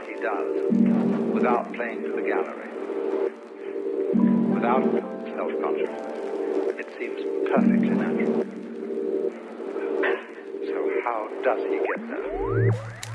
What he does without playing to the gallery, without self-consciousness. It seems perfectly natural. So how does he get there?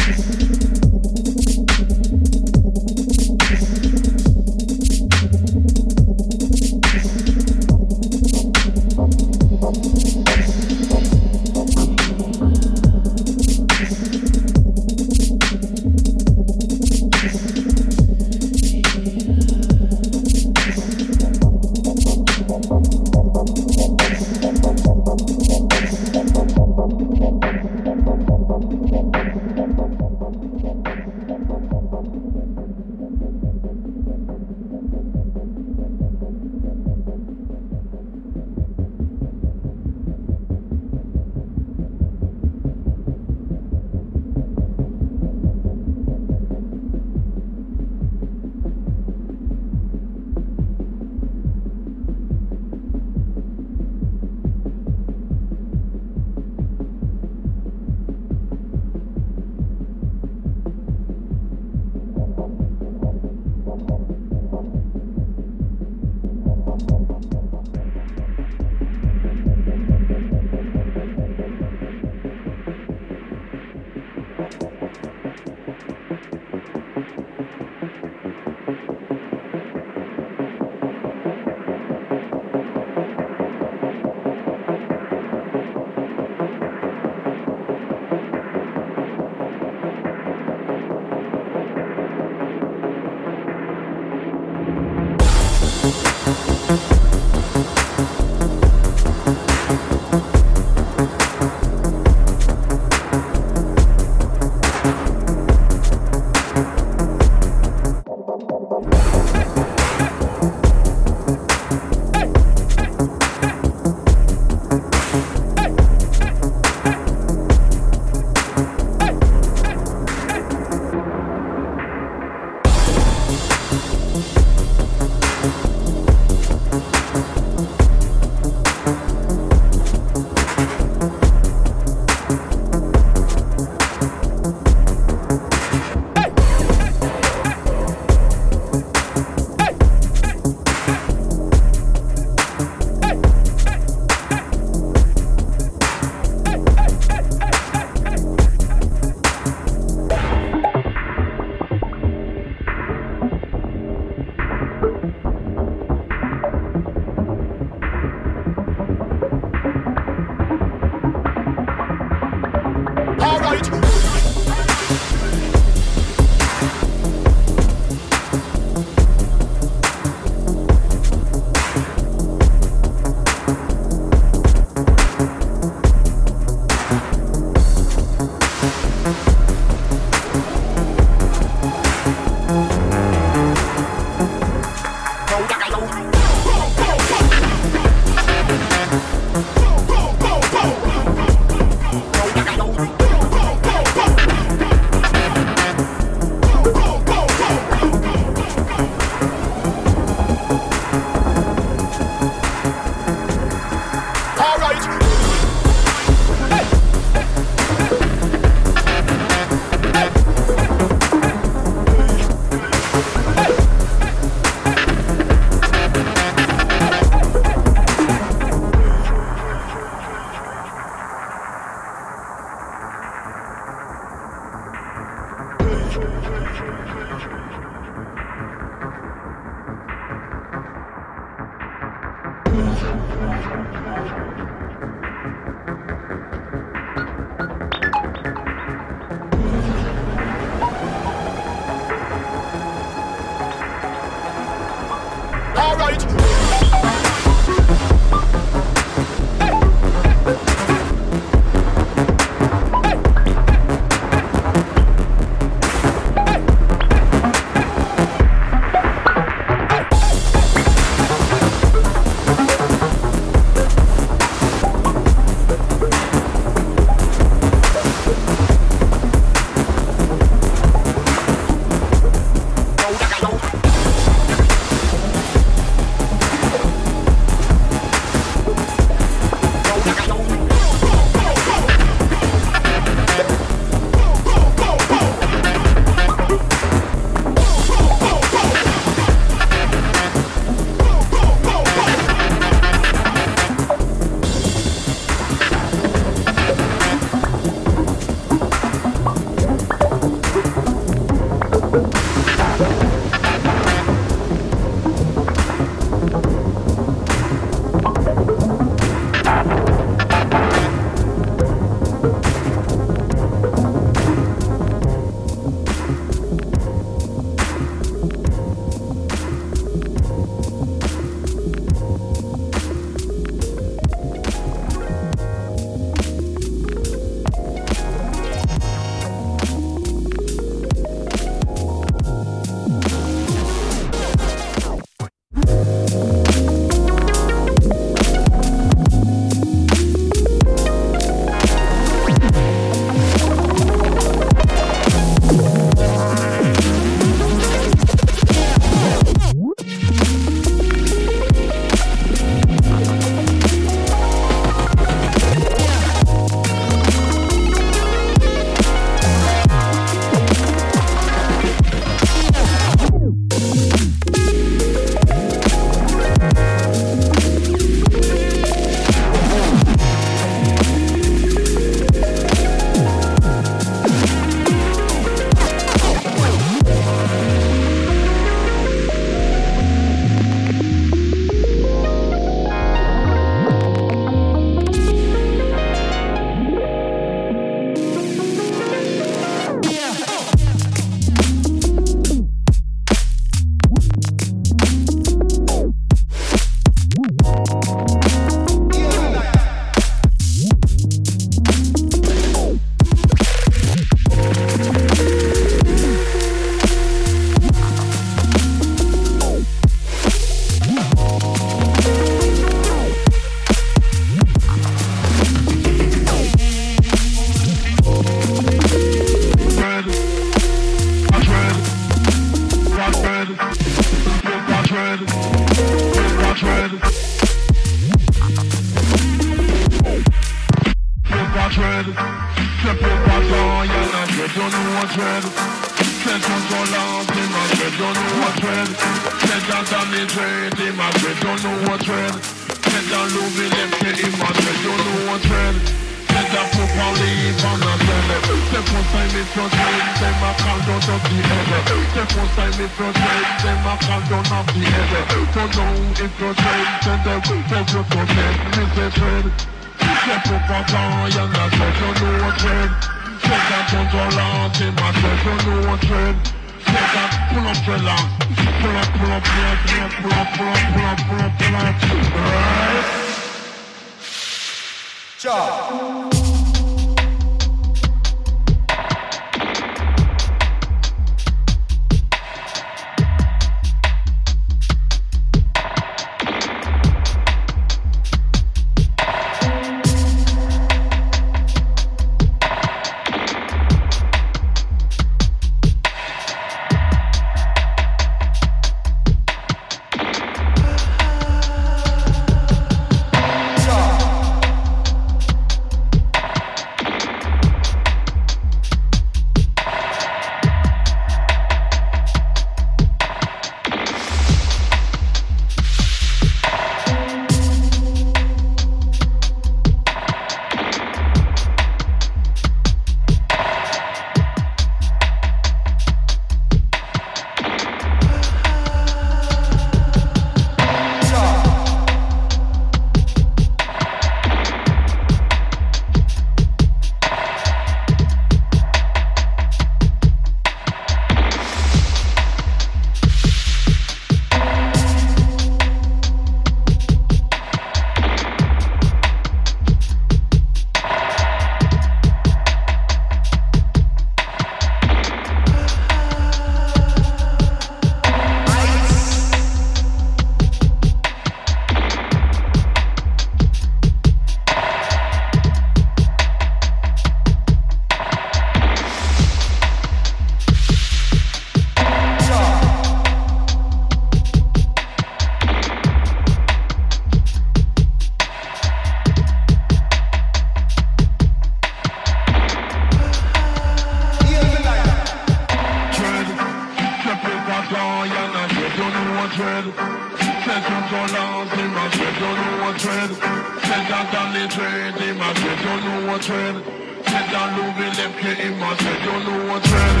trend. Tell that down the trend, they must say, don't know what trend. Tell that Louis left here, he must say, don't know what trend.